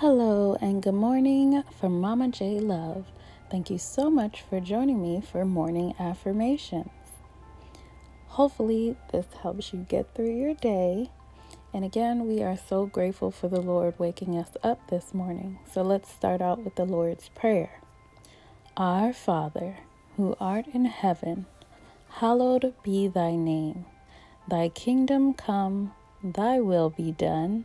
Hello and good morning from Mama J Love. Thank you so much for joining me for morning affirmations. Hopefully, this helps you get through your day. And again, we are so grateful for the Lord waking us up this morning. So let's start out with the Lord's Prayer. Our Father, who art in heaven, hallowed be thy name. Thy kingdom come, thy will be done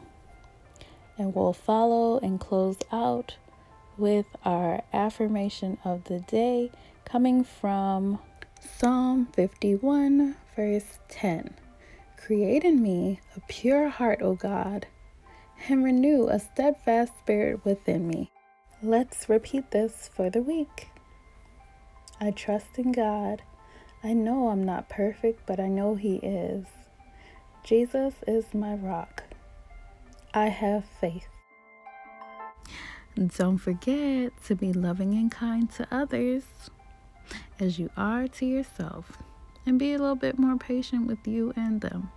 and we'll follow and close out with our affirmation of the day coming from Psalm 51, verse 10. Create in me a pure heart, O God, and renew a steadfast spirit within me. Let's repeat this for the week. I trust in God. I know I'm not perfect, but I know He is. Jesus is my rock. I have faith. Don't forget to be loving and kind to others as you are to yourself, and be a little bit more patient with you and them.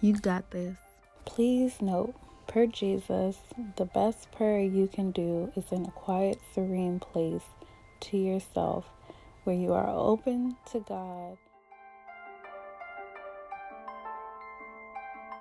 You got this. Please note, per Jesus, the best prayer you can do is in a quiet, serene place to yourself where you are open to God